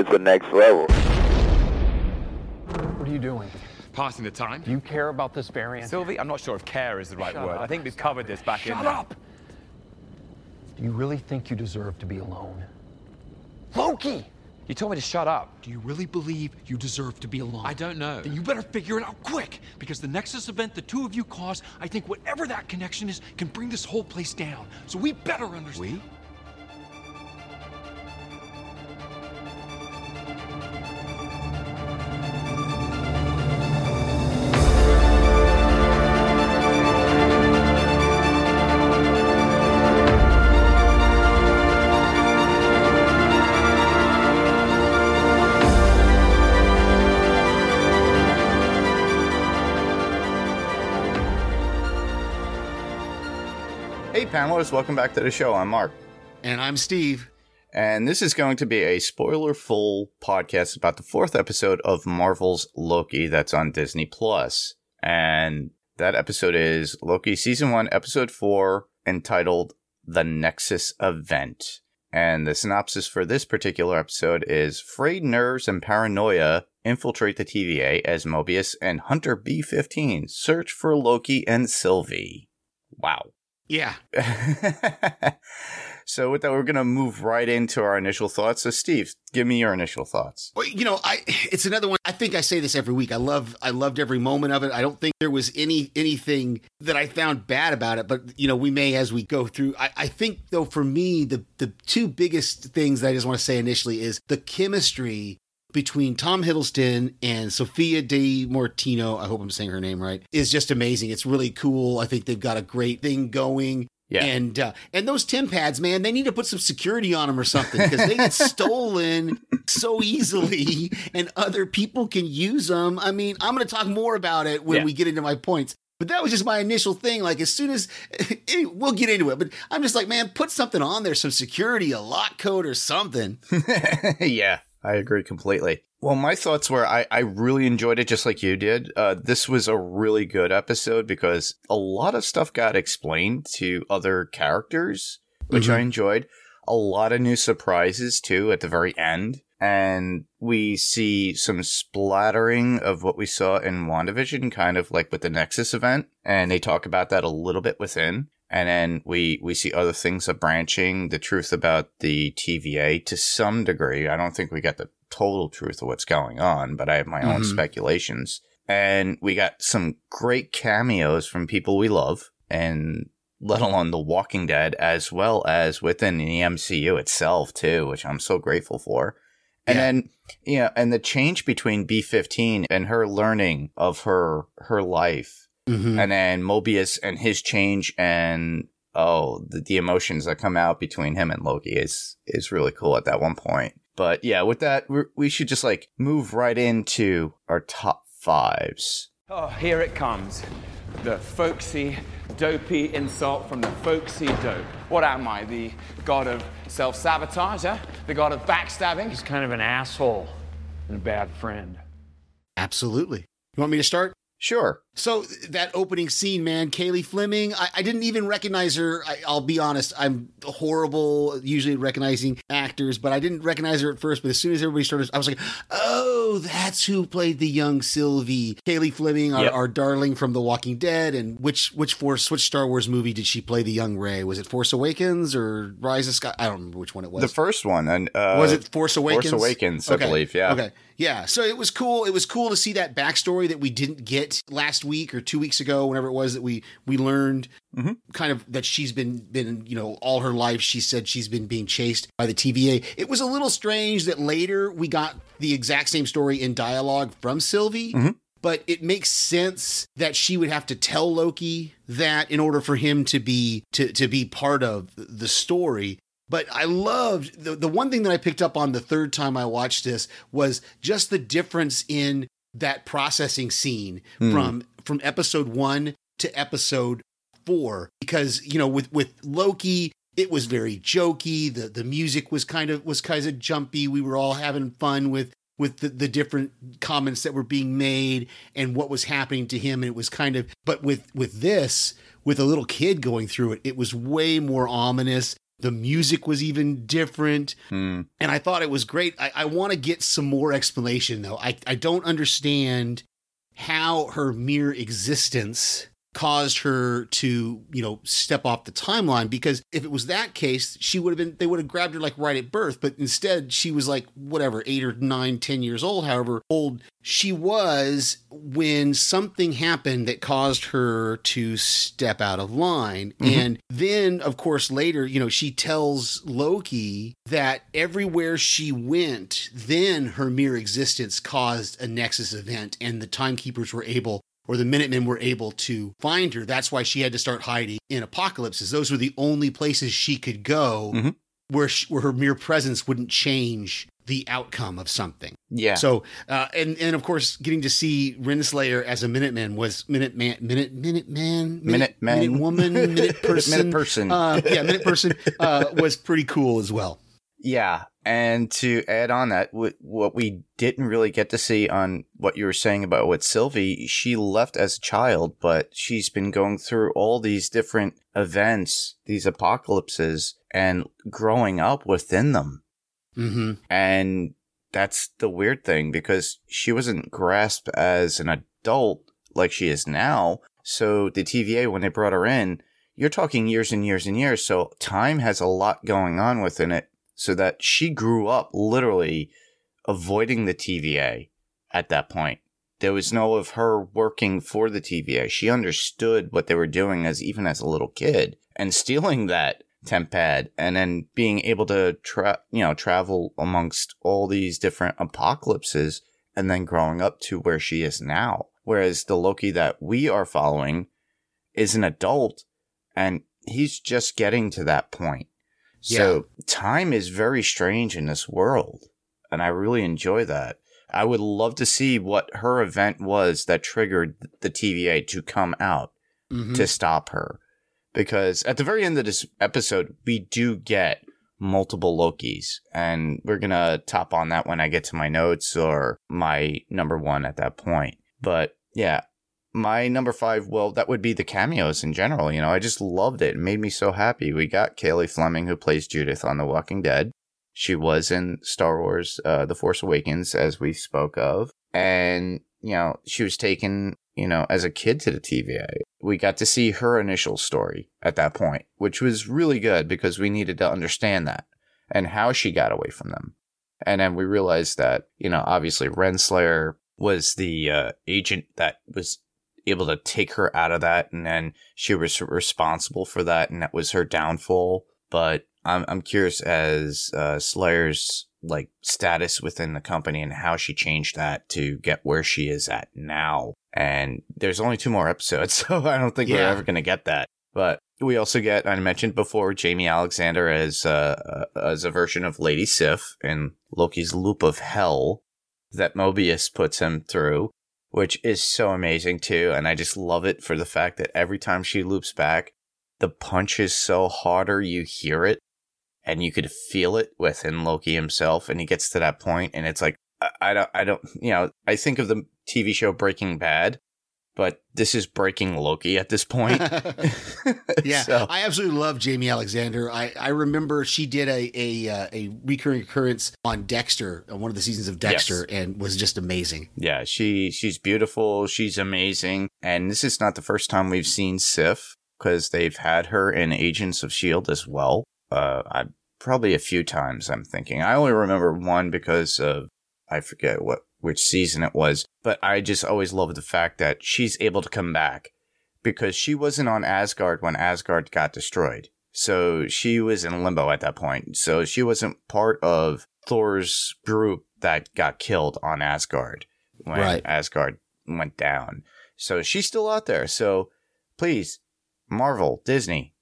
it's the next level. What are you doing? Passing the time. Do you care about this variant? Sylvie, I'm not sure if care is the right Shut word. up. I think we've covered this back Shut in. Shut up! Do you really think you deserve to be alone? Loki! You told me to shut up. Do you really believe you deserve to be alone? I don't know. Then you better figure it out quick, because the Nexus event the two of you caused, I think whatever that connection is, can bring this whole place down. So we better understand. We? Welcome back to the show. I'm Mark. And I'm Steve. And this is going to be a spoiler full podcast about the fourth episode of Marvel's Loki that's on Disney Plus. And that episode is Loki Season 1, Episode 4, entitled The Nexus Event. And the synopsis for this particular episode is Frayed nerves and paranoia infiltrate the TVA as Mobius and Hunter B 15 search for Loki and Sylvie. Wow. Yeah. so with that, we're gonna move right into our initial thoughts. So, Steve, give me your initial thoughts. Well, you know, I it's another one. I think I say this every week. I love I loved every moment of it. I don't think there was any anything that I found bad about it, but you know, we may as we go through. I, I think though for me, the the two biggest things that I just want to say initially is the chemistry between Tom Hiddleston and Sophia Di Martino, I hope I'm saying her name right, is just amazing. It's really cool. I think they've got a great thing going. Yeah. And uh, and those Tempads, man, they need to put some security on them or something because they get stolen so easily, and other people can use them. I mean, I'm going to talk more about it when Yeah. we get into my points. But that was just my initial thing. Like as soon as we'll get into it, but I'm just like, man, put something on there, some security, a lock code or something. yeah, I agree completely. Well, my thoughts were I, I really enjoyed it just like you did. Uh, this was a really good episode because a lot of stuff got explained to other characters, which I enjoyed. A lot of new surprises too at the very end. And we see some splattering of what we saw in WandaVision, kind of like with the Nexus event. And they talk about that a little bit within. And then we, we see other things of branching, the truth about the TVA to some degree. I don't think we got the total truth of what's going on, but I have my own Mhm. speculations. And we got some great cameos from people we love, and let alone The Walking Dead, as well as within the MCU itself, too, which I'm so grateful for. And Yeah. then, you know, and the change between B15 and her learning of her her life Mhm. and then Mobius and his change and oh the, the emotions that come out between him and Loki is is really cool at that one point. But yeah, with that we're, we should just like move right into our top fives. Oh, here it comes. The folksy, dopey insult from the folksy dope. What am I, the god of self sabotage, huh? The god of backstabbing? He's kind of an asshole and a bad friend. Absolutely. You want me to start? Sure. So that opening scene, man, Cailey Fleming, I, I didn't even recognize her. I, I'll be honest, I'm horrible usually recognizing actors, but I didn't recognize her at first. But as soon as everybody started, I was like, oh, that's who played the young Sylvie. Cailey Fleming, our, Yep. our darling from The Walking Dead. And which which Force, which Star Wars movie did she play the young Rey? Was it Force Awakens or Rise of Sky? I don't remember which one it was. The first one and uh, was it Force Awakens? Force Awakens, I believe. Yeah. Okay. Yeah. So it was cool. It was cool to see that backstory that we didn't get last week or two weeks ago, whenever it was that we we learned Mhm. kind of that she's been been you know all her life she said she's been being chased by the TVA. It was a little strange that later we got the exact same story in dialogue from Sylvie. Mhm. But it makes sense that she would have to tell Loki that in order for him to be to to be part of the story. But I loved the, the one thing that I picked up on the third time I watched this was just the difference in that processing scene Hmm. from from episode one to episode four. Because, you know, with with Loki, it was very jokey. The the music was kind of was kind of jumpy. We were all having fun with with the, the different comments that were being made and what was happening to him. And it was kind of but with with this, with a little kid going through it, it was way more ominous The music was even different. Hmm. And I thought it was great. I, I want to get some more explanation, though. I, I don't understand how her mere existence caused her to, you know, step off the timeline because if it was that case, she would have been, they would have grabbed her like right at birth. But instead, she was like, whatever, eight or nine, ten years old, however old she was when something happened that caused her to step out of line. Mm-hmm. And then, of course, later, you know, she tells Loki that everywhere she went, then her mere existence caused a Nexus event, and the Timekeepers were able or the Minutemen were able to find her. That's why she had to start hiding in apocalypses. Those were the only places she could go Mhm. where, she, where her mere presence wouldn't change the outcome of something. Yeah. So, uh, and and of course, getting to see Renslayer as a Minuteman was Minuteman, Minute, Minuteman, Minuteman. Minute Woman, Minute Person, Minute person. uh, yeah, Minute Person uh, was pretty cool as well. Yeah, and to add on that, what, we didn't really get to see on what you were saying about what Sylvie, she left as a child, but she's been going through all these different events, these apocalypses, and growing up within them. hmm And that's the weird thing because she wasn't grasped as an adult like she is now. So the TVA, when they brought her in, you're talking years and years and years. So time has a lot going on within it so that she grew up literally avoiding the TVA at that point. There was no of her working for the TVA. She understood what they were doing as even as a little kid and stealing that temp pad and then being able to tra- you know travel amongst all these different apocalypses and then growing up to where she is now. Whereas the Loki that we are following is an adult and he's just getting to that point. So time is very strange in this world. And I really enjoy that. I would love to see what her event was that triggered the TVA to come out hmm to stop her. Because at the very end of this episode, we do get multiple Lokis. And we're going to top on that when I get to my notes or my number one at that point. But yeah, my number five, well, that would be the cameos in general. You know, I just loved it. It made me so happy. We got Cailey Fleming, who plays Judith on The Walking Dead. She was in Star Wars uh, The Force Awakens, as we spoke of. And, you know, she was taken, you know, as a kid to the TVA. We got to see her initial story at that point, which was really good because we needed to understand that and how she got away from them. And then we realized that, you know, obviously Renslayer was the uh, agent that was able to take her out of that. And then she was responsible for that. And that was her downfall. But I'm, I'm curious as uh, Slayer's like status within the company and how she changed that to get where she is at now. And there's only two more episodes, so I don't think we're ever going to get that. But we also get, I mentioned before, Jaimie Alexander as uh, uh, as a version of Lady Sif in Loki's Loop of Hell that Mobius puts him through, which is so amazing too. And I just love it for the fact that every time she loops back, the punch is so harder you hear it and you could feel it within Loki himself. And he gets to that point and it's like, I, I don't, I don't, you know, I think of the TV show Breaking Bad, but this is breaking Loki at this point. Yeah, So- I absolutely love Jaimie Alexander. I, I remember she did a a, uh, a recurring occurrence on Dexter, on one of the seasons of Dexter, and was just amazing. Yeah, she she's beautiful. She's amazing, and this is not the first time we've seen Sif because they've had her in Agents of Shield as well. Uh, I probably a few times. I'm thinking. I only remember one because of I forget what which season it was, but I just always loved the fact that she's able to come back because she wasn't on Asgard when Asgard got destroyed. So she was in limbo at that point. So she wasn't part of Thor's group that got killed on Asgard when Right. Asgard went down. So she's still out there. So please, Marvel, Disney,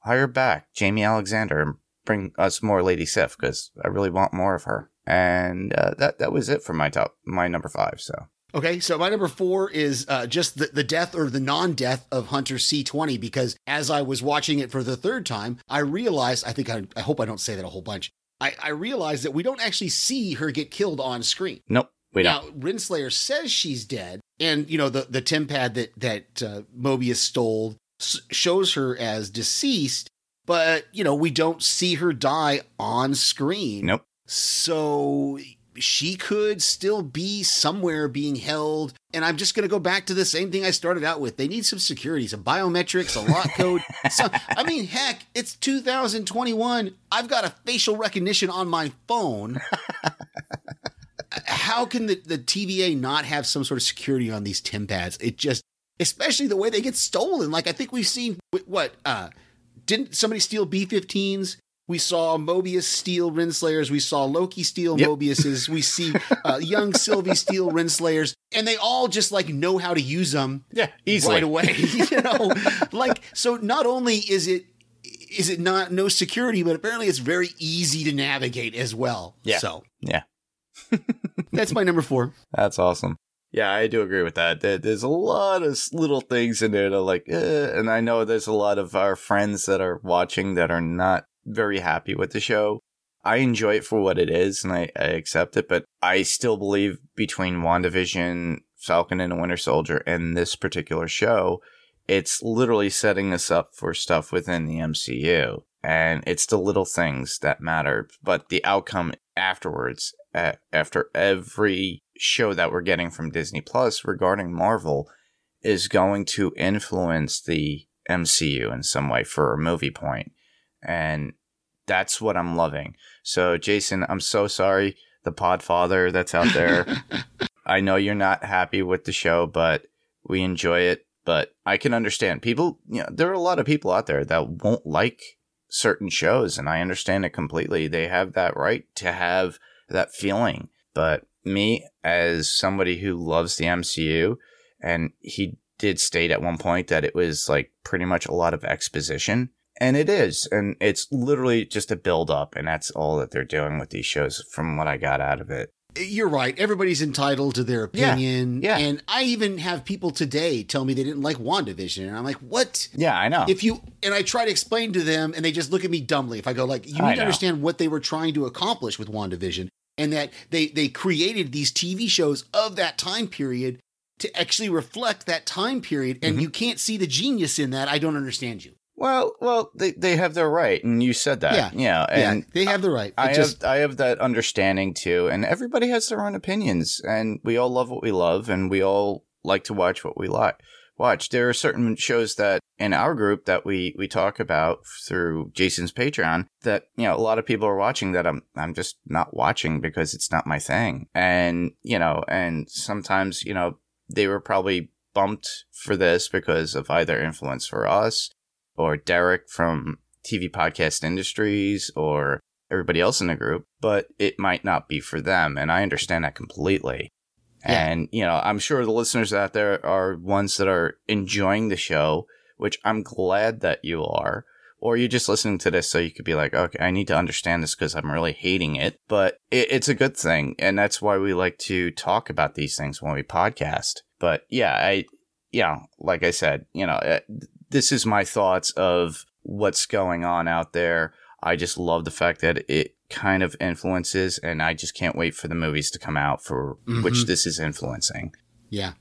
hire back Jaimie Alexander and bring us more Lady Sif because I really want more of her. And uh, that that was it for my top, my number five. So Okay, so my number four is uh, just the, the death or the non death of Hunter C20 because as I was watching it for the third time, I realized, I think I, I hope I don't say that a whole bunch. I, I realized that we don't actually see her get killed on screen. nope, we now, don't. Renslayer says she's dead, and you know the the Tempad that that uh, Mobius stole s- shows her as deceased. but you know, we don't see her die on screen. Nope. So she could still be somewhere being held. And I'm just going to go back to the same thing I started out with. They need some security, some biometrics, a lock code. I mean, heck, it's 2021. I've got a facial recognition on my phone. How can the, the TVA not have some sort of security on these Tempads? It just, especially the way they get stolen. Like, I think we've seen what, uh, didn't somebody steal B 15s? We saw Mobius steal Renslayers. We saw Loki steal Yep. Mobiuses. We see uh, young Sylvie steal Renslayers, and they all just like know how to use them Yeah, easily. right away. you know, like so. Not only is it is it not no security, but apparently it's very easy to navigate as well. Yeah. So Yeah. that's my number four. That's awesome. Yeah, I do agree with that. There's a lot of little things in there that like, eh, and I know there's a lot of our friends that are watching that are not very happy with the show. I enjoy it for what it is and I, I accept it, but I still believe between WandaVision, Falcon and the Winter Soldier, and this particular show, it's literally setting us up for stuff within the MCU. And it's the little things that matter, but the outcome afterwards, after every show that we're getting from Disney Plus regarding Marvel, is going to influence the MCU in some way for a movie point. And that's what I'm loving. So, Jason, I'm so sorry, the Podfather that's out there. I know you're not happy with the show, but we enjoy it. But I can understand people, you know, there are a lot of people out there that won't like certain shows, and I understand it completely. They have that right to have that feeling. But me, as somebody who loves the MCU, and he did state at one point that it was like pretty much a lot of exposition. And it is. And it's literally just a build up. And that's all that they're doing with these shows from what I got out of it. You're right. Everybody's entitled to their opinion. yeah. And I even have people today tell me they didn't like WandaVision. And I'm like, what? Yeah, I know. if you and I try to explain to them and they just look at me dumbly if I go like you I need to understand what they were trying to accomplish with WandaVision and that they they created these TV shows of that time period to actually reflect that time period Mm-hmm. and you can't see the genius in that I don't understand you. Well, well, they, they have their right. And you said that. Yeah. Yeah. And yeah, they have the right. I just have I have that understanding too, and everybody has their own opinions, and we all love what we love, and we all like to watch what we like. Watch. There are certain shows that in our group that we we talk about through Jason's Patreon that you know a lot of people are watching that I'm I'm just not watching because it's not my thing, and you know, and sometimes you know they were probably bumped for this because of either influence for us or Derek from TV Podcast Industries or everybody else in the group, but it might not be for them. And I understand that completely. Yeah. And, you know, I'm sure the listeners out there are ones that are enjoying the show, which I'm glad that you are. Or you're just listening to this so you could be like, okay, I need to understand this because I'm really hating it. But it, it's a good thing. And that's why we like to talk about these things when we podcast. But yeah, I, yeah, like I said, you know, uh, this is my thoughts of what's going on out there. I just love the fact that it kind of influences, and I just can't wait for the movies to come out for which Mhm. this is influencing. yeah.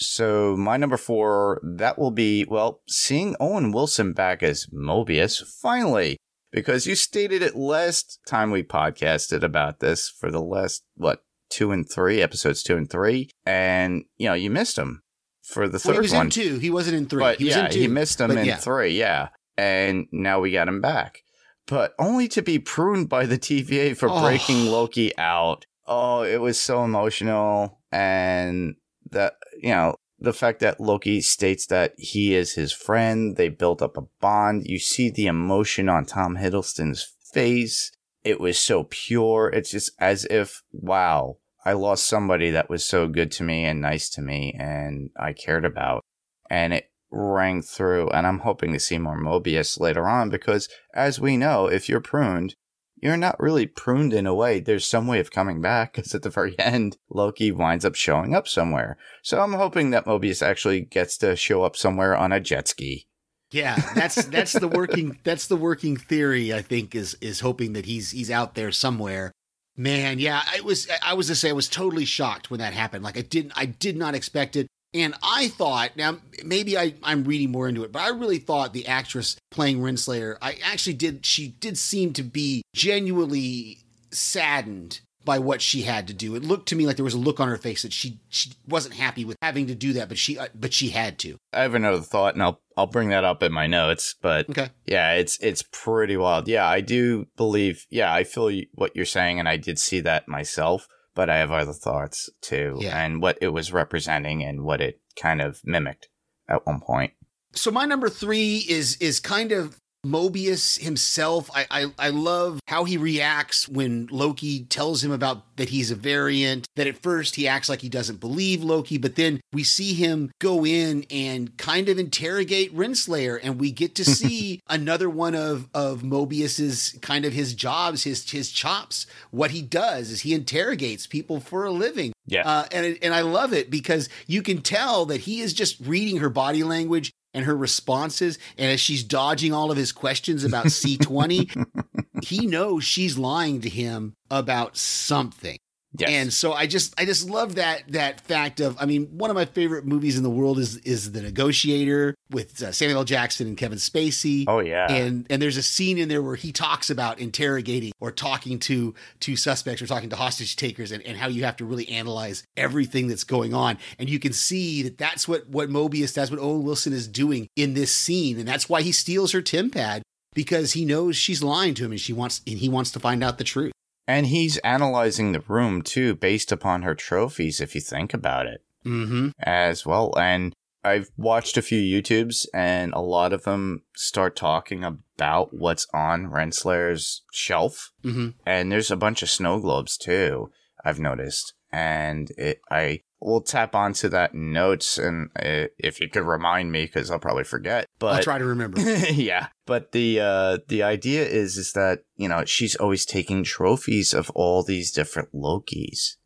So my number four, that will be well, seeing Owen Wilson back as Mobius finally, because you stated it last time we podcasted about this for the last what two and three episodes, two and three, and you know you missed him for the Well, third he was one. in 2. He wasn't in 3. But he was yeah, in 2. he missed him but in yeah. three, yeah. And now we got him back. But only to be pruned by the TVA for Oh. breaking Loki out. Oh, it was so emotional. And that, you know, the fact that Loki states that he is his friend, they built up a bond. You see the emotion on Tom Hiddleston's face. It was so pure. It's just as if, wow, I lost somebody that was so good to me and nice to me and I cared about. And it rang through. And I'm hoping to see more Mobius later on because, as we know, if you're pruned, you're not really pruned in a way. There's some way of coming back because at the very end, Loki winds up showing up somewhere. So I'm hoping that Mobius actually gets to show up somewhere on a jet ski. Yeah, that's that's the working that's the working theory. I think is is hoping that he's he's out there somewhere. Man, yeah, I was I was to say I was totally shocked when that happened. Like I didn't I did not expect it. And I thought, now maybe I, I'm reading more into it, but I really thought the actress playing Renslayer, I actually did, she did seem to be genuinely saddened by what she had to do. It looked to me like there was a look on her face that she she wasn't happy with having to do that, but she uh, but she had to. I have another thought, and I'll I'll bring that up in my notes. But Okay. yeah, it's it's pretty wild. Yeah, I do believe. Yeah, I feel what you're saying, and I did see that myself. But I have other thoughts too, Yeah. and what it was representing, and what it kind of mimicked at one point. So my number three is is kind of Mobius himself. I, I I love how he reacts when Loki tells him about that he's a variant. That at first he acts like he doesn't believe Loki, but then we see him go in and kind of interrogate Renslayer, and we get to see another one of of Mobius's kind of his jobs, his his chops. What he does is he interrogates people for a living. Yeah. Uh, and and I love it because you can tell that he is just reading her body language and her responses, and as she's dodging all of his questions about C twenty, he knows she's lying to him about something. Yes. And so I just I just love that that fact of I mean one of my favorite movies in the world is is The Negotiator with uh, Samuel L. Jackson and Kevin Spacey. oh yeah. And and there's a scene in there where he talks about interrogating or talking to to suspects or talking to hostage takers and, and how you have to really analyze everything that's going on. And you can see that that's what what Mobius, that's what Owen Wilson is doing in this scene, and that's why he steals her Tempad because he knows she's lying to him and she wants and he wants to find out the truth. And he's analyzing the room too, based upon her trophies. If you think about it. Mm-hmm. as well. And I've watched a few YouTubes, and a lot of them start talking about what's on Renslayer's shelf. Mm-hmm. And there's a bunch of snow globes too. I've noticed, and it, I will tap onto that in notes, and uh, if you could remind me, because I'll probably forget. But I'll try to remember. yeah, but the uh, the idea is is that you know she's always taking trophies of all these different Lokis,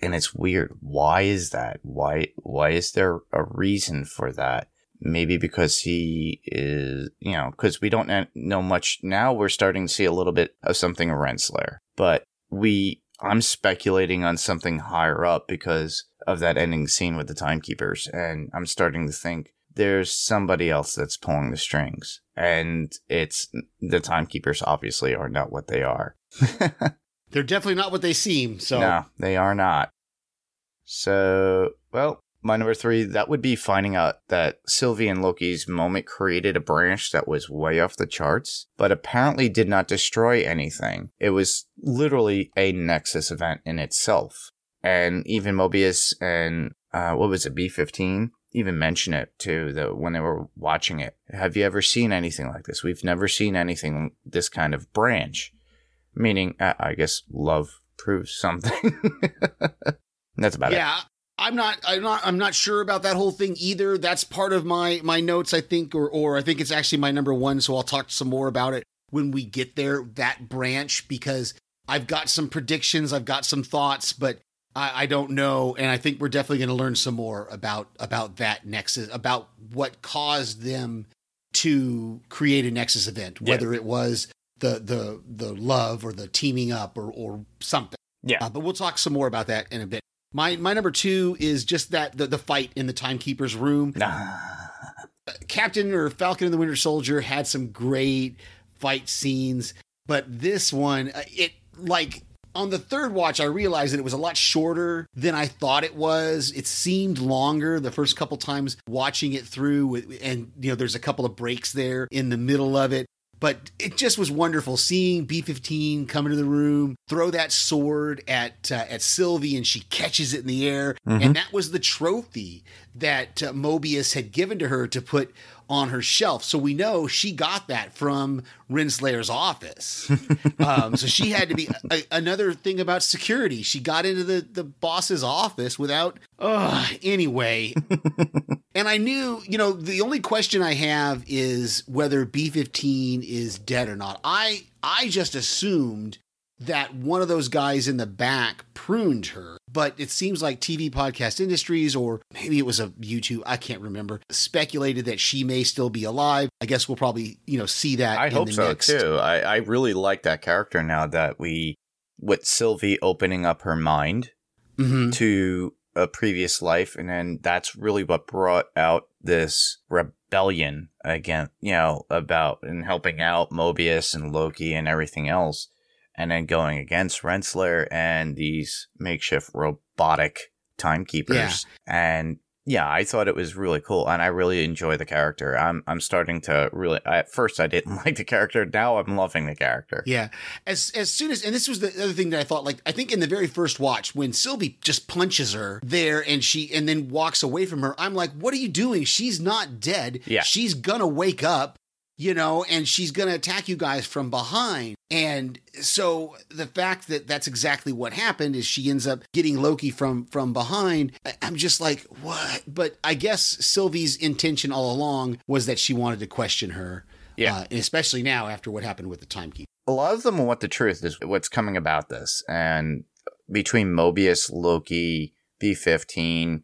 and it's weird. Why is that? Why why is there a reason for that? Maybe because he is, you know, because we don't know much now. We're starting to see a little bit of something of Renslayer, but we. I'm speculating on something higher up because of that ending scene with the timekeepers, and I'm starting to think there's somebody else that's pulling the strings, and it's the timekeepers. Obviously, are not what they are. They're definitely not what they seem. So No, they are not. So, well, my number three, that would be finding out that Sylvie and Loki's moment created a branch that was way off the charts, but apparently did not destroy anything. It was literally a Nexus event in itself. And even Mobius and, uh, what was it, B15? Even mention it to the when they were watching it. Have you ever seen anything like this? We've never seen anything this kind of branch. Meaning, uh, I guess love proves something. That's about it. yeah i'm not i'm not i'm not sure about that whole thing either that's part of my my notes i think or or i think it's actually my number one so i'll talk some more about it when we get there that branch because i've got some predictions i've got some thoughts but i i don't know and i think we're definitely going to learn some more about about that nexus about what caused them to create a nexus event Yeah. whether it was the the the love or the teaming up or or something Yeah. uh, but we'll talk some more about that in a bit. My my number two is just that the, the fight in the timekeeper's room. Captain or Falcon and the Winter Soldier had some great fight scenes, but this one, uh, it like on the third watch, I realized that it was a lot shorter than I thought it was. It seemed longer the first couple times watching it through, and you know, there's a couple of breaks there in the middle of it. But it just was wonderful seeing B15 come into the room, throw that sword at uh, at Sylvie, and she catches it in the air. And that was the trophy that uh, Mobius had given to her to put on her shelf. So we know she got that from Renslayer's office. um, so she had to be a, another thing about security. She got into the, the boss's office without. Uh, anyway, and I knew, you know, the only question I have is whether B15 is dead or not. I I just assumed that one of those guys in the back pruned her, but it seems like TV podcast industries or maybe it was a YouTube, I can't remember, speculated that she may still be alive. I guess we'll probably, you know, see that I in hope the so next too. I, I really like that character now that we, with Sylvie opening up her mind Mhm. to a previous life, and then that's really what brought out this rebellion again, you know, about and helping out Mobius and Loki and everything else, and then going against Renslayer and these makeshift robotic timekeepers. And yeah, I thought it was really cool, and I really enjoy the character. I'm I'm starting to really. At first, I didn't like the character. Now, I'm loving the character. Yeah. As as soon as and this was the other thing that I thought like I think in the very first watch when Sylvie just punches her there and she and then walks away from her, I'm like, what are you doing? She's not dead. Yeah. She's gonna wake up, you know, and she's gonna attack you guys from behind. And so the fact that that's exactly what happened is she ends up getting Loki from from behind. I- I'm just like, what? But I guess Sylvie's intention all along was that she wanted to question her. Yeah. Uh, and especially now after what happened with the timekeeper. a lot of them want the truth is what's coming about this and between mobius loki b15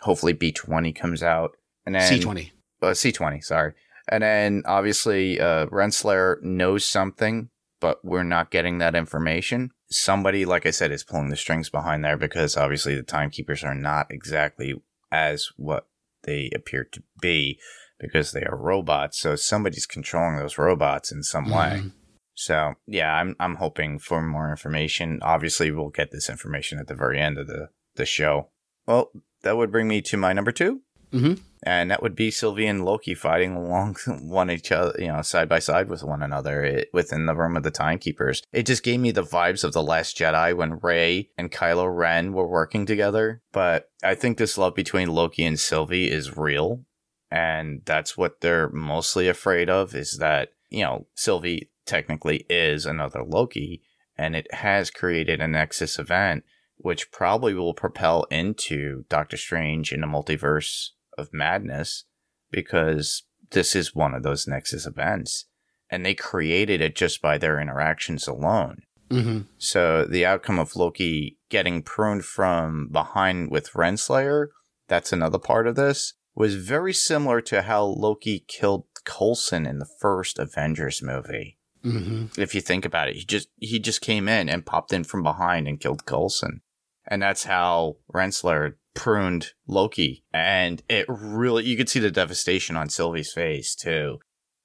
hopefully b20 comes out and then C20. uh, c20 sorry and then obviously uh renslayer knows something but we're not getting that information somebody like i said is pulling the strings behind there because obviously the timekeepers are not exactly as what they appear to be because they are robots so somebody's controlling those robots in some way Mhm. so yeah, I'm I'm hoping for more information. Obviously, we'll get this information at the very end of the the show. Well, that would bring me to my number 2 Mhm. and that would be Sylvie and Loki fighting along one each other, you know, side by side with one another it, within the room of the Timekeepers. It just gave me the vibes of the Last Jedi when Rey and Kylo Ren were working together. But I think this love between Loki and Sylvie is real, and that's what they're mostly afraid of. Is that you know Sylvie technically is another Loki, and it has created a Nexus event, which probably will propel into Doctor Strange in a multiverse of madness, because this is one of those Nexus events, and they created it just by their interactions alone. Mm-hmm. So the outcome of Loki getting pruned from behind with Renslayer, that's another part of this, was very similar to how Loki killed Coulson in the first Avengers movie. Mm-hmm. If you think about it, he just he just came in and popped in from behind and killed Coulson. And that's how Renslayer pruned Loki. And it really you could see the devastation on Sylvie's face too.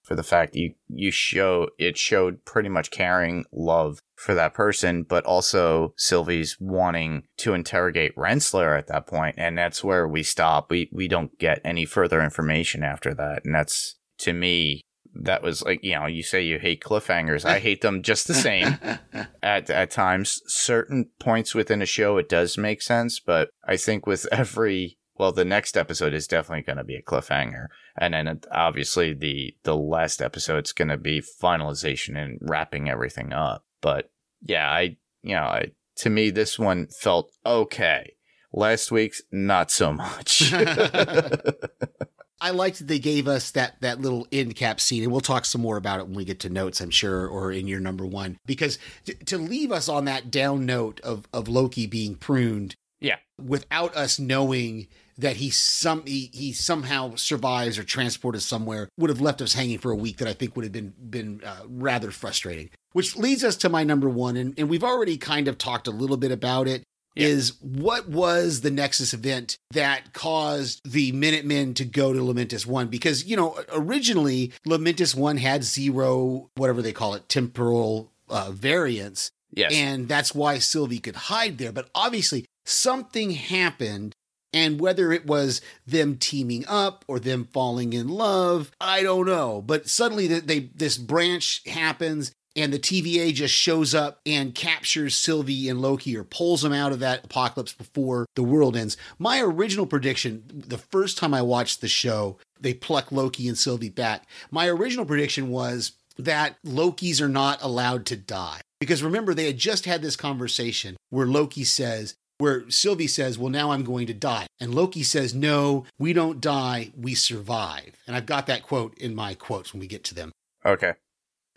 For the fact you you show it showed pretty much caring love for that person, but also Sylvie's wanting to interrogate Renslayer at that point, and that's where we stop. We we don't get any further information after that, and that's to me that was like you know you say you hate cliffhangers. I hate them just the same at at times. Certain points within a show it does make sense, but I think with every well, the next episode is definitely going to be a cliffhanger, and then obviously the the last episode episode's going to be finalization and wrapping everything up. But yeah, I you know I, to me this one felt okay. Last week's not so much. I liked that they gave us that that little end cap scene, and we'll talk some more about it when we get to notes, I'm sure, or in your number one. Because to, to leave us on that down note of of Loki being pruned, yeah, without us knowing that he some he, he somehow survives or transported somewhere, would have left us hanging for a week. That I think would have been been uh, rather frustrating. Which leads us to my number one, and, and we've already kind of talked a little bit about it is what was the Nexus event that caused the Minutemen to go to Lamentis 1? Because, you know, originally Lamentis 1 had zero, whatever they call it, temporal uh, variance. yes, And that's why Sylvie could hide there. But obviously, something happened. And whether it was them teaming up or them falling in love, I don't know. But suddenly, they, they this branch happens, and the TVA just shows up and captures Sylvie and Loki or pulls them out of that apocalypse before the world ends. My original prediction, the first time I watched the show, they pluck Loki and Sylvie back. My original prediction was that Lokis are not allowed to die. Because remember, they had just had this conversation where Loki says, where Sylvie says, Well, now I'm going to die. And Loki says, No, we don't die, we survive. And I've got that quote in my quotes when we get to them. okay,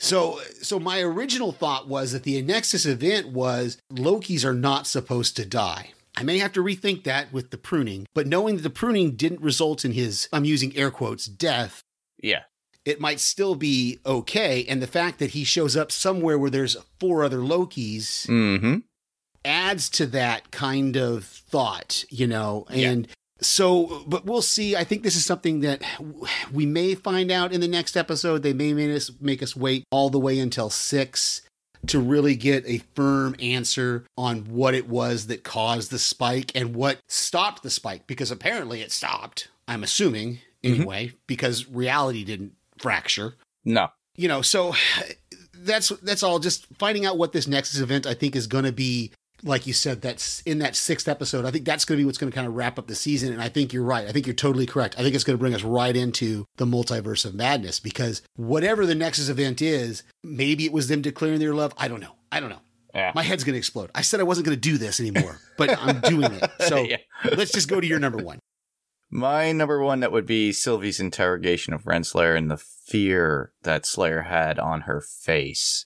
So, so my original thought was that the Nexus event was Lokis are not supposed to die. I may have to rethink that with the pruning, but knowing that the pruning didn't result in his, I'm using air quotes, death, yeah, it might still be okay. And the fact that he shows up somewhere where there's four other Lokis, mm-hmm. adds to that kind of thought, you know, and so, but we'll see. I think this is something that we may find out in the next episode. They may make us, make us wait all the way until six to really get a firm answer on what it was that caused the spike and what stopped the spike, because apparently it stopped. I'm assuming mm-hmm. anyway, because reality didn't fracture. No. You know, so that's that's all. Just finding out what this Nexus event I think is going to be. Like you said, that's in that sixth episode. I think that's going to be what's going to kind of wrap up the season. And I think you're right. I think you're totally correct. I think it's going to bring us right into the multiverse of madness because whatever the Nexus event is, maybe it was them declaring their love. I don't know. I don't know. Yeah. My head's going to explode. I said I wasn't going to do this anymore, but I'm doing it. So Yeah. let's just go to your number one. My number one that would be Sylvie's interrogation of Renslayer and the fear that Slayer had on her face.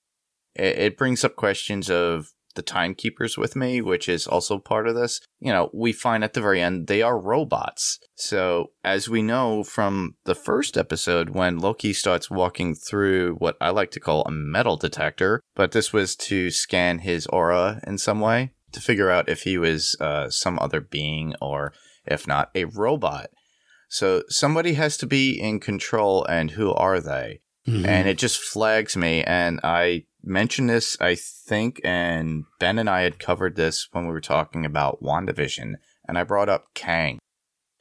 It, it brings up questions of the timekeepers with me, which is also part of this. You know, we find at the very end they are robots. So, as we know from the first episode, when Loki starts walking through what I like to call a metal detector, but this was to scan his aura in some way to figure out if he was uh, some other being or if not a robot. So somebody has to be in control, and who are they? And it just flags me. And I mentioned this, I think, and Ben and I had covered this when we were talking about WandaVision, and I brought up Kang.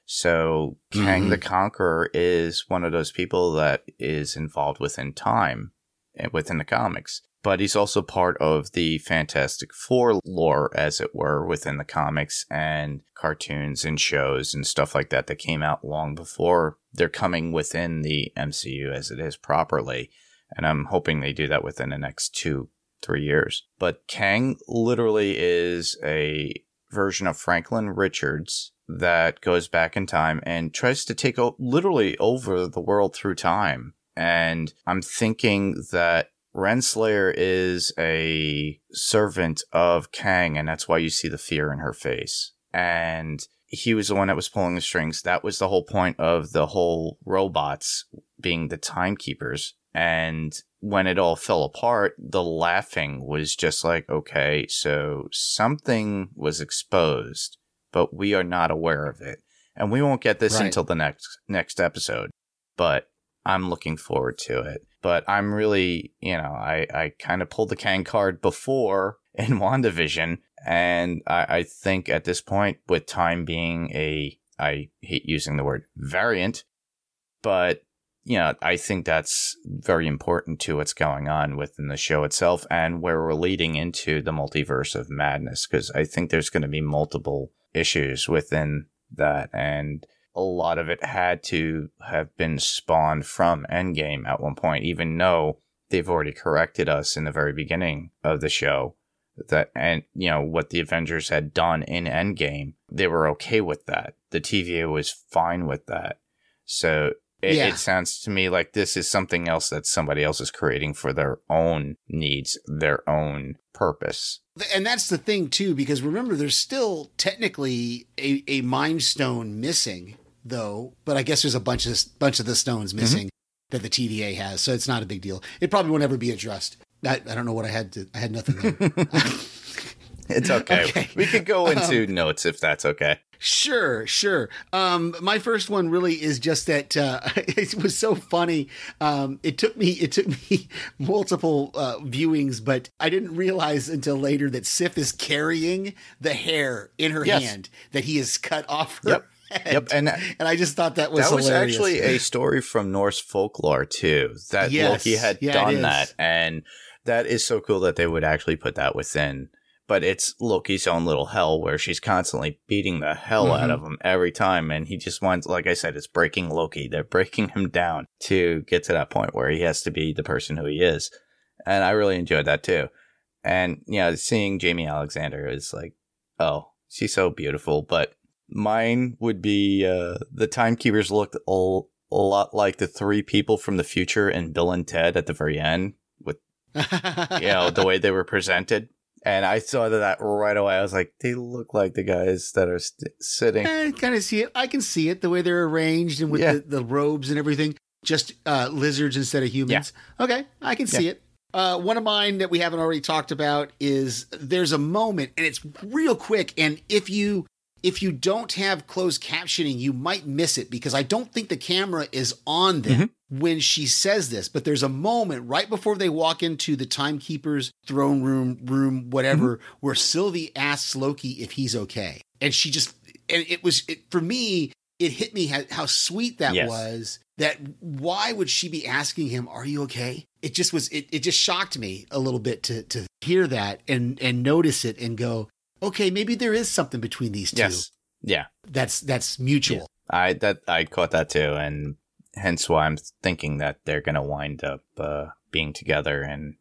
So Kang the mm-hmm. Conqueror is one of those people that is involved within time and within the comics. But he's also part of the Fantastic Four lore, as it were, within the comics and cartoons and shows and stuff like that that came out long before they're coming within the MCU as it is properly. And I'm hoping they do that within the next two, three years. But Kang literally is a version of Franklin Richards that goes back in time and tries to take o- literally over the world through time. And I'm thinking that Renslayer is a servant of Kang, and that's why you see the fear in her face. And he was the one that was pulling the strings. That was the whole point of the whole robots being the timekeepers. And when it all fell apart, the laughing was just like, okay, so something was exposed, but we are not aware of it. And we won't get this Right. until the next next episode. But I'm looking forward to it. But I'm really, you know, I, I kind of pulled the Kang card before in WandaVision. And I, I think at this point, with time being a, I hate using the word variant, but, you know, I think that's very important to what's going on within the show itself and where we're leading into the multiverse of madness. Because I think there's going to be multiple issues within that. And a lot of it had to have been spawned from Endgame at one point, even though they've already corrected us in the very beginning of the show that and you know what the Avengers had done in Endgame, they were okay with that. The TVA was fine with that. So it, Yeah. it sounds to me like this is something else that somebody else is creating for their own needs, their own purpose. and that's the thing too because remember there's still technically a, a mind stone missing though but i guess there's a bunch of bunch of the stones mm-hmm. missing that the tva has so it's not a big deal it probably won't ever be addressed i, I don't know what i had to i had nothing there. It's okay. Okay. We could go into notes if that's okay. Sure, sure. Um, my first one really is just that uh, it was so funny. Um, it took me it took me multiple uh, viewings, but I didn't realize until later that Sif is carrying the hair in her Yes. hand that he has cut off her. Yep. head. Yep, and and I just thought that was that was hilarious. actually a story from Norse folklore too. That Yes. Loki had Yeah, done that, and that is so cool that they would actually put that within. But it's Loki's own little hell where she's constantly beating the hell out Mhm. of him every time, and he just wants, like I said, it's breaking Loki. They're breaking him down to get to that point where he has to be the person who he is, and I really enjoyed that too. And you know, seeing Jaimie Alexander is like, oh, she's so beautiful, but Mine would be uh, the timekeepers looked a, a lot like the three people from the future in Bill and Ted at the very end, with you know the way they were presented. And I saw that right away. I was like, they look like the guys that are st- sitting. I kind of see it. I can see it the way they're arranged and with Yeah. the, the robes and everything. Just uh, lizards instead of humans. Okay, I can see it. Uh, one of mine that we haven't already talked about is there's a moment, and it's real quick. And if you if you don't have closed captioning, you might miss it because I don't think the camera is on them mm-hmm. when she says this. But there's a moment right before they walk into the timekeeper's throne room, room, whatever, mm-hmm. where Sylvie asks Loki if he's okay, and she just and it was it, for me. It hit me how, how sweet that Yes. was. That why would she be asking him, "Are you okay?" It just was. It, it just shocked me a little bit to to hear that and and notice it and go, okay, maybe there is something between these two. Yes. Yeah. That's that's mutual. I that I caught that too, and hence why I'm thinking that they're gonna wind up uh, being together and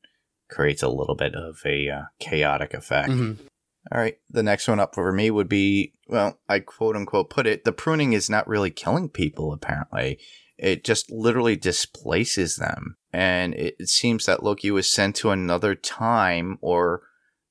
creates a little bit of a uh, chaotic effect. Mhm. All right, the next one up for me would be well, I quote unquote put it: the pruning is not really killing people. Apparently, it just literally displaces them, and it, it seems that Loki was sent to another time or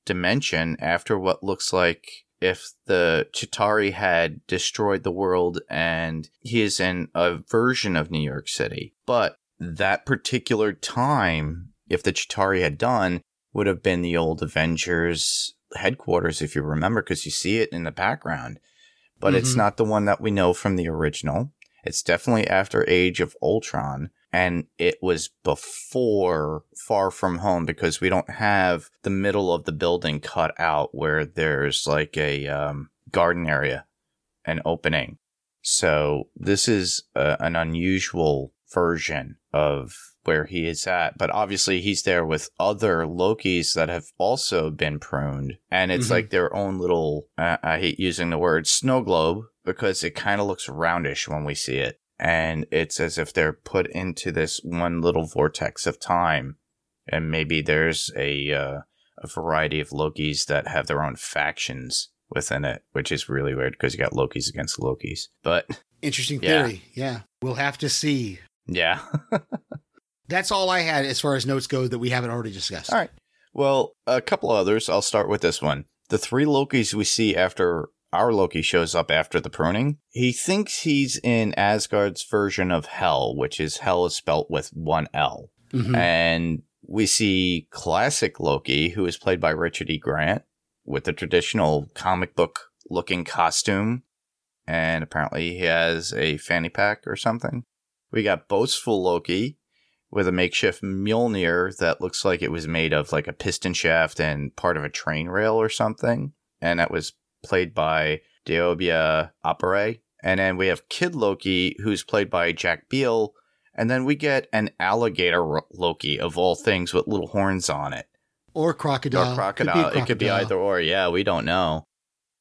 dimension after what looks like if the Chitauri had destroyed the world and he is in a version of New York City. But that particular time, if the Chitauri had done, would have been the old Avengers headquarters, if you remember, because you see it in the background. But it's Mhm. not the one that we know from the original. It's definitely after Age of Ultron. And it was before Far From Home because we don't have the middle of the building cut out where there's like a um, garden area, an opening. So this is a, an unusual version of where he is at. But obviously, he's there with other Lokis that have also been pruned. And it's Mhm. like their own little, uh, I hate using the word snow globe because it kind of looks roundish when we see it. And it's as if they're put into this one little vortex of time. And maybe there's a, uh, a variety of Lokis that have their own factions within it, which is really weird because you got Lokis against Lokis. But Interesting Yeah. theory. Yeah. We'll have to see. yeah. That's all I had as far as notes go that we haven't already discussed. All right. Well, a couple others. I'll start with this one. The three Lokis we see after our Loki shows up after the pruning, he thinks he's in Asgard's version of Hell, which is Hell is spelt with one L. Mhm. And we see classic Loki, who is played by Richard E. Grant, with the traditional comic book looking costume. And apparently he has a fanny pack or something. We got boastful Loki with a makeshift Mjolnir that looks like it was made of like a piston shaft and part of a train rail or something. And that was played by Deobia Oparei. And then we have Kid Loki, who's played by Jack Veal. And then we get an alligator Loki of all things with little horns on it. Or crocodile. Or crocodile. It could be either or. Yeah, we don't know.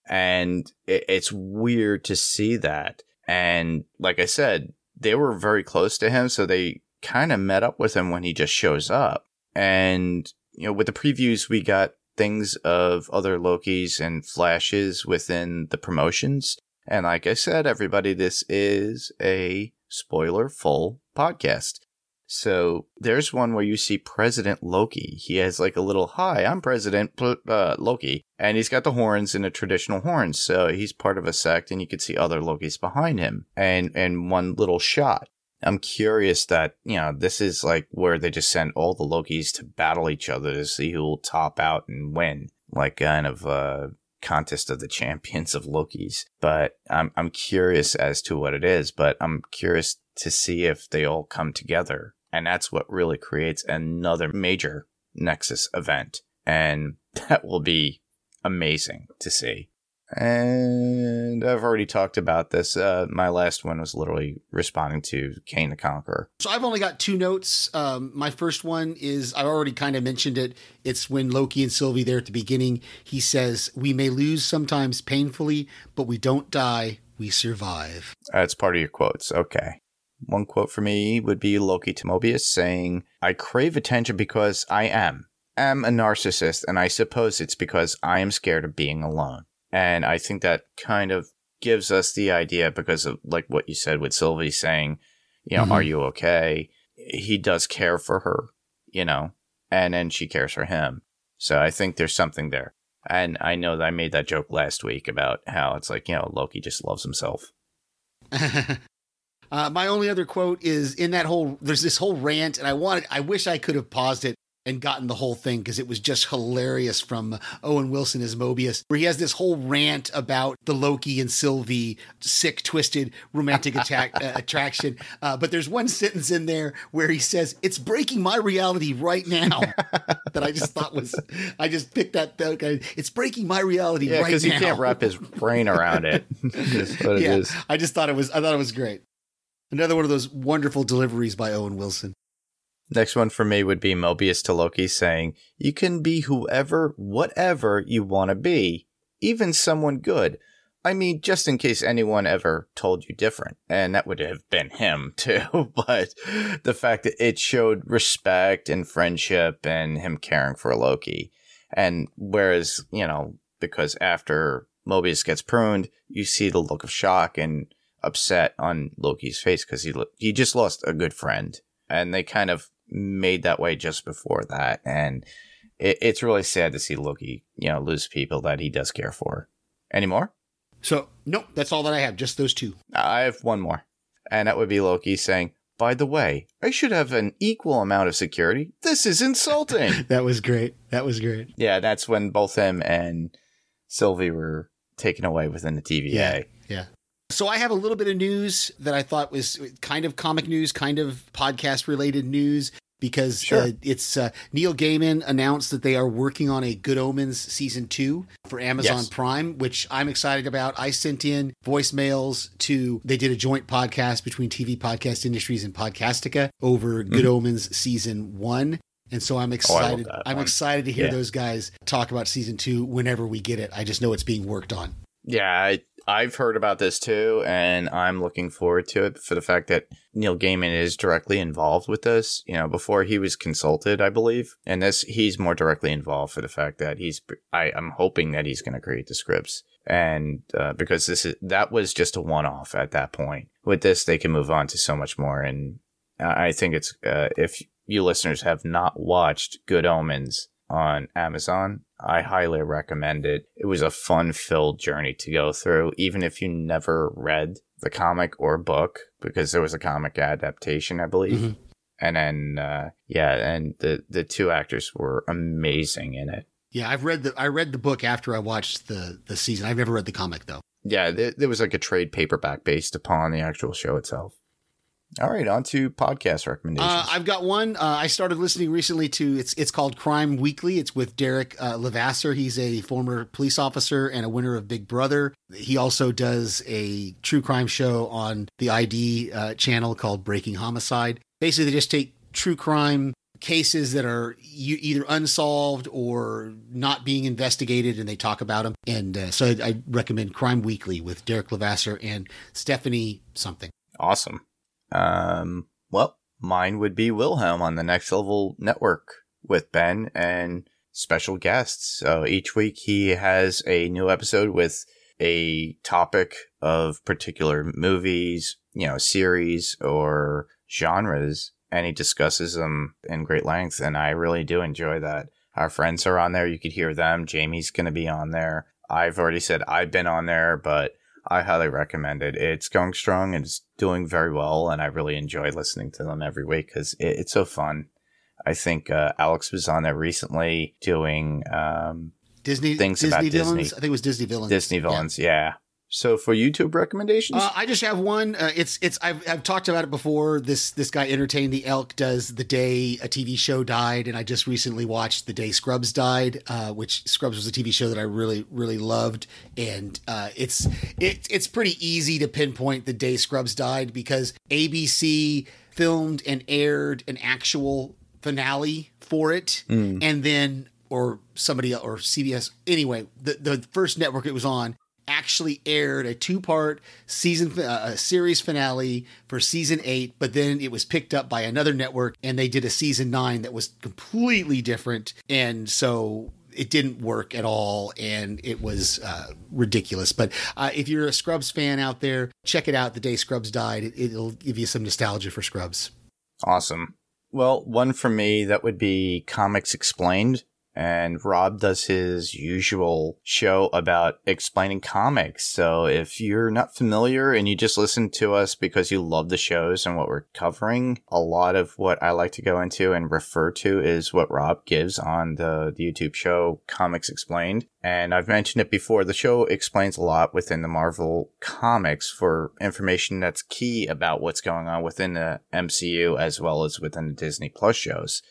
And it, it's weird to see that. And like I said, they were very close to him, so they kind of met up with him when he just shows up. And, you know, with the previews, we got things of other Lokis and flashes within the promotions. And like I said, everybody, this is a spoiler full podcast. So there's one where you see President Loki. He has like a little, hi, I'm President uh, Loki. And he's got the horns and the traditional horns. So he's part of a sect and you can see other Lokis behind him and, and one little shot. I'm curious that, you know, this is like where they just send all the Lokis to battle each other to see who will top out and win. Like kind of a contest of the champions of Lokis. But I'm, I'm curious as to what it is, but I'm curious to see if they all come together. And that's what really creates another major Nexus event. And that will be amazing to see. And I've already talked about this. Uh, my last one was literally responding to Kang the Conqueror. So I've only got two notes. Um, my first one is I already kind of mentioned it. It's when Loki and Sylvie there at the beginning. He says, "We may lose sometimes painfully, but we don't die. We survive." That's part of your quotes. Okay. One quote for me would be Loki to Mobius saying, I crave attention because I am. Am a narcissist, and I suppose it's because I am scared of being alone. And I think that kind of gives us the idea because of like what you said with Sylvie saying, you know, Mhm. are you okay? He does care for her, you know, and then she cares for him. So I think there's something there. And I know that I made that joke last week about how it's like, you know, Loki just loves himself. uh, my only other quote is in that whole. There's this whole rant, and I wanted. I wish I could have paused it and gotten the whole thing because it was just hilarious from Owen Wilson as Mobius, where he has this whole rant about the Loki and Sylvie sick, twisted romantic attack, uh, attraction. Uh, but there's one sentence in there where he says, "It's breaking my reality right now." that I just thought was, I just picked that. It's breaking my reality yeah, right now. because he can't wrap his brain around it. What yeah, it is. I just thought it was. I thought it was great. Another one of those wonderful deliveries by Owen Wilson. Next one for me would be Mobius to Loki saying, You can be whoever, whatever you want to be, even someone good. I mean, just in case anyone ever told you different. And that would have been him too. but the fact that it showed respect and friendship and him caring for Loki. And whereas, you know, because after Mobius gets pruned, you see the look of shock and upset on Loki's face because he, he just lost a good friend. And they kind of made that way just before that. And it, it's really sad to see Loki, you know, lose people that he does care for. Any more? So, nope, that's all that I have. Just those two. I have one more. And that would be Loki saying, by the way, I should have an equal amount of security. This is insulting. that was great. That was great. Yeah, that's when both him and Sylvie were taken away within the TVA. Yeah. yeah. So I have a little bit of news that I thought was kind of comic news, kind of podcast related news because sure. uh, it's uh, Neil Gaiman announced that they are working on a Good Omens season two for Amazon Yes. Prime, which I'm excited about. I sent in voicemails to they did a joint podcast between TV Podcast Industries and Podcastica over Good Omens season one. And so I'm excited. that I'm one. excited to hear Yeah. those guys talk about season two whenever we get it. I just know it's being worked on. Yeah, I, I've heard about this too, and I'm looking forward to it for the fact that Neil Gaiman is directly involved with this. You know, before he was consulted, I believe, and this he's more directly involved for the fact that he's. I, I'm hoping that he's going to create the scripts, and uh, because this is that was just a one-off at that point. With this, they can move on to so much more, and I think it's uh, if you listeners have not watched Good Omens on Amazon, I highly recommend it. It was a fun filled journey to go through, even if you never read the comic or book, because there was a comic adaptation, I believe. Mhm. And then, uh, yeah, and the, the two actors were amazing in it. Yeah, I've read the I read the book after I watched the the season. I've never read the comic though. Yeah, there, there was like a trade paperback based upon the actual show itself. All right, on to podcast recommendations. Uh, I've got one. Uh, I started listening recently to it's it's called Crime Weekly. It's with Derek uh. He's a former police officer and a winner of Big Brother. He also does a true crime show on the ID uh, channel called Breaking Homicide. Basically, they just take true crime cases that are either unsolved or not being investigated, and they talk about them. And uh, so I, I recommend Crime Weekly with Derek Levasseur and Stephanie something. Awesome. Um, well, mine would be Wilhelm on the Next Level Network with Ben and special guests. So each week he has a new episode with a topic of particular movies, you know, series or genres, and he discusses them in great length. And I really do enjoy that. Our friends are on there. You could hear them. Jamie's going to be on there. I've already said I've been on there, but I highly recommend it. It's going strong and it's doing very well, and I really enjoy listening to them every week because it, it's so fun. I think uh, Alex was on there recently doing um, Disney Things Disney about villains. Disney. I think it was Disney villains. Disney Yeah. villains. Yeah. So for YouTube recommendations, Uh, I just have one. Uh, it's it's I've I've talked about it before. This this guy entertain the elk does the day a TV show died, and I just recently watched the day Scrubs died, uh, which Scrubs was a TV show that I really really loved, and uh, it's it, it's pretty easy to pinpoint the day Scrubs died because ABC filmed and aired an actual finale for it, and then or somebody or CBS anyway the the first network it was on actually aired a two part season uh, a series finale for season 8 but then it was picked up by another network and they did a season 9 that was completely different. And so it didn't work at all and it was uh, ridiculous. But uh, if you're a scrubs fan out there check it out the day scrubs died. It, it'll give you some nostalgia for scrubs. Awesome. Well, one for me that would be Comics Explained and Rob does his usual show about explaining comics. So if you're not familiar and you just listen to us because you love the shows and what we're covering, a lot of what I like to go into and refer to is what Rob gives on the, the YouTube show Comics Explained. And I've mentioned it before. The show explains a lot within the Marvel comics for information that's key about what's going on within the MCU as well as within the Disney Plus shows.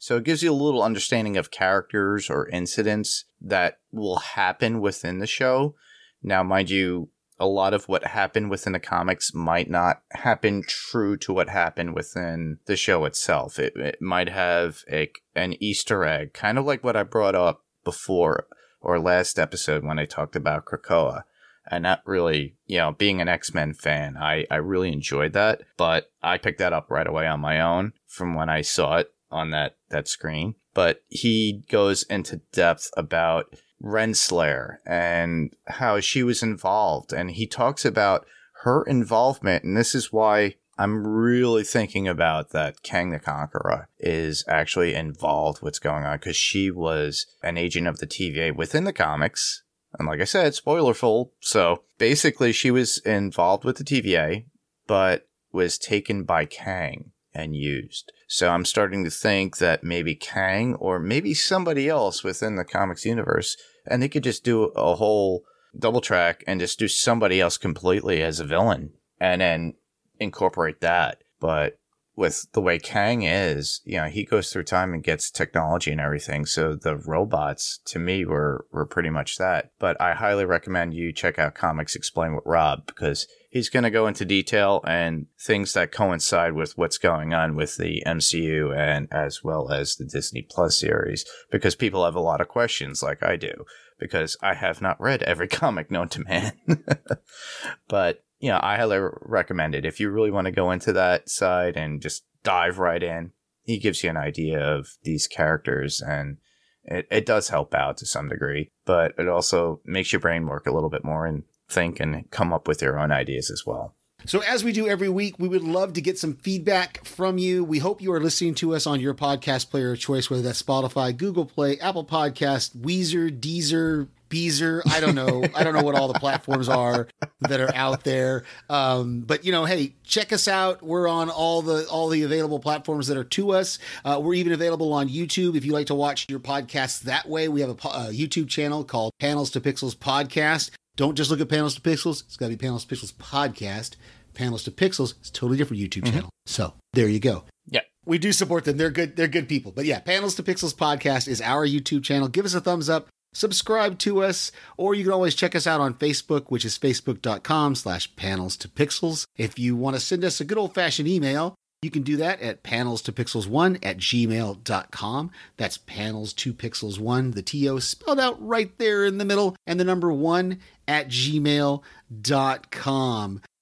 So it gives you a little understanding of characters or incidents that will happen within the show. Now, mind you, a lot of what happened within the comics might not happen true to what happened within the show itself. It, it might have a, an Easter egg, kind of like what I brought up before or last episode when I talked about Krakoa. And that really, you know, being an X Men fan, I, I really enjoyed that. But I picked that up right away on my own from when I saw it on that that screen. But he goes into depth about Renslayer and how she was involved, and he talks about her involvement, and this is why I'm really thinking about that Kang the Conqueror is actually involved what's going on because she was an agent of the TVA within the comics. And like I said, spoilerful. So basically she was involved with the TVA, but was taken by Kang and used. So I'm starting to think that maybe Kang or maybe somebody else within the comics universe, and they could just do a whole double track and just do somebody else completely as a villain and then incorporate that. But with the way Kang is, you know, he goes through time and gets technology and everything. So the robots to me were, were pretty much that. But I highly recommend you check out Comics Explain with Rob because he's going to go into detail and things that coincide with what's going on with the MCU and as well as the Disney Plus series because people have a lot of questions like I do because I have not read every comic known to man. but, you know, I highly recommend it. If you really want to go into that side and just dive right in, he gives you an idea of these characters and it, it does help out to some degree, but it also makes your brain work a little bit more and think and come up with your own ideas as well. So, as we do every week, we would love to get some feedback from you. We hope you are listening to us on your podcast player of choice, whether that's Spotify, Google Play, Apple Podcast, Weezer, Deezer, Beezer. I don't know. I don't know what all the platforms are that are out there. Um, but you know, hey, check us out. We're on all the all the available platforms that are to us. Uh, we're even available on YouTube if you like to watch your podcasts that way. We have a, a YouTube channel called Panels to Pixels Podcast. Don't just look at Panels to Pixels. It's got to be Panels to Pixels podcast. Panels to Pixels. It's a totally different YouTube mm-hmm. channel. So there you go. Yeah. We do support them. They're good. They're good people. But yeah, Panels to Pixels podcast is our YouTube channel. Give us a thumbs up. Subscribe to us, or you can always check us out on Facebook, which is facebook.com slash panels to pixels. If you want to send us a good old fashioned email, you can do that at panels to pixels one at gmail.com. That's panels to pixels one, the TO spelled out right there in the middle, and the number one at gmail.com.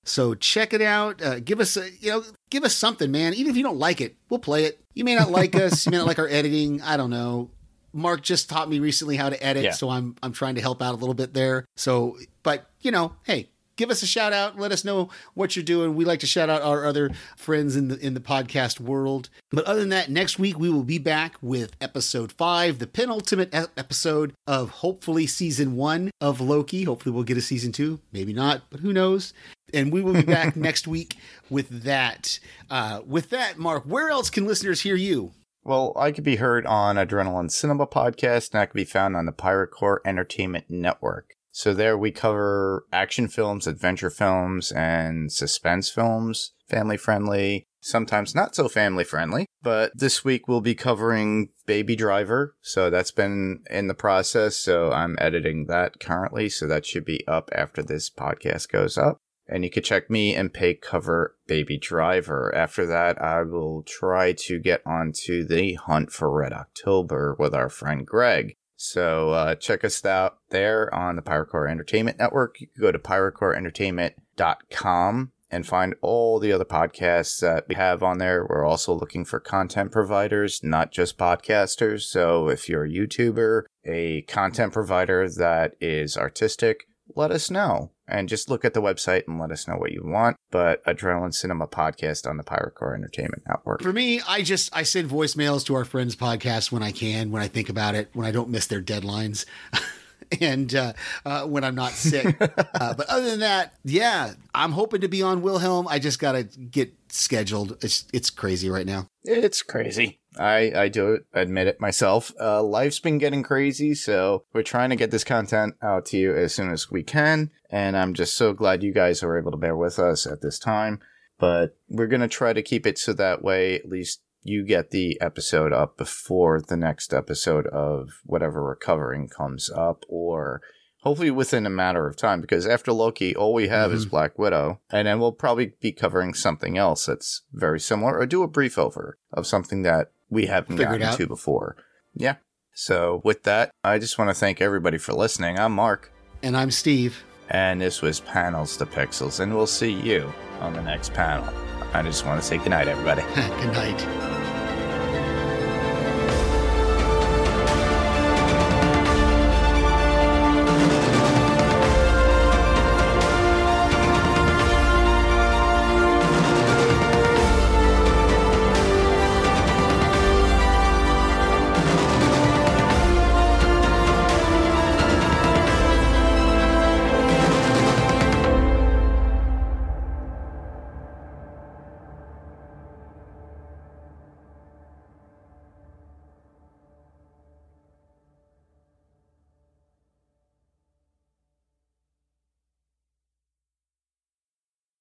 So check it out. Uh, give us a, you know, give us something, man. Even if you don't like it, we'll play it. You may not like us. You may not like our editing. I don't know. Mark just taught me recently how to edit, yeah. so I'm I'm trying to help out a little bit there. So, but you know, hey, give us a shout out. Let us know what you're doing. We like to shout out our other friends in the in the podcast world. But other than that, next week we will be back with episode five, the penultimate episode of hopefully season one of Loki. Hopefully we'll get a season two. Maybe not, but who knows? And we will be back next week with that. Uh, with that, Mark, where else can listeners hear you? Well, I could be heard on Adrenaline Cinema Podcast, and I could be found on the Pirate Core Entertainment Network. So there we cover action films, adventure films, and suspense films, family friendly, sometimes not so family friendly. But this week we'll be covering Baby Driver. So that's been in the process. So I'm editing that currently. So that should be up after this podcast goes up. And you can check me and Pay cover Baby Driver. After that, I will try to get onto the hunt for Red October with our friend Greg. So uh, check us out there on the Pirate Core Entertainment Network. You can go to piratecoreentertainment.com and find all the other podcasts that we have on there. We're also looking for content providers, not just podcasters. So if you're a YouTuber, a content provider that is artistic, let us know. And just look at the website and let us know what you want. But Adrenaline Cinema Podcast on the Pirate Core Entertainment Network. For me, I just I send voicemails to our friends' podcast when I can, when I think about it, when I don't miss their deadlines. and uh, uh, when I'm not sick. uh, but other than that, yeah, I'm hoping to be on Wilhelm. I just got to get scheduled. It's it's crazy right now. It's crazy. I, I do admit it myself. Uh, life's been getting crazy, so we're trying to get this content out to you as soon as we can. And I'm just so glad you guys are able to bear with us at this time. But we're going to try to keep it so that way at least you get the episode up before the next episode of whatever we're covering comes up, or hopefully within a matter of time. Because after Loki, all we have mm-hmm. is Black Widow, and then we'll probably be covering something else that's very similar, or do a brief over of something that we haven't Figured gotten to before. Yeah. So with that, I just want to thank everybody for listening. I'm Mark. And I'm Steve. And this was Panels to Pixels, and we'll see you on the next panel. I just want to say goodnight, everybody. good night.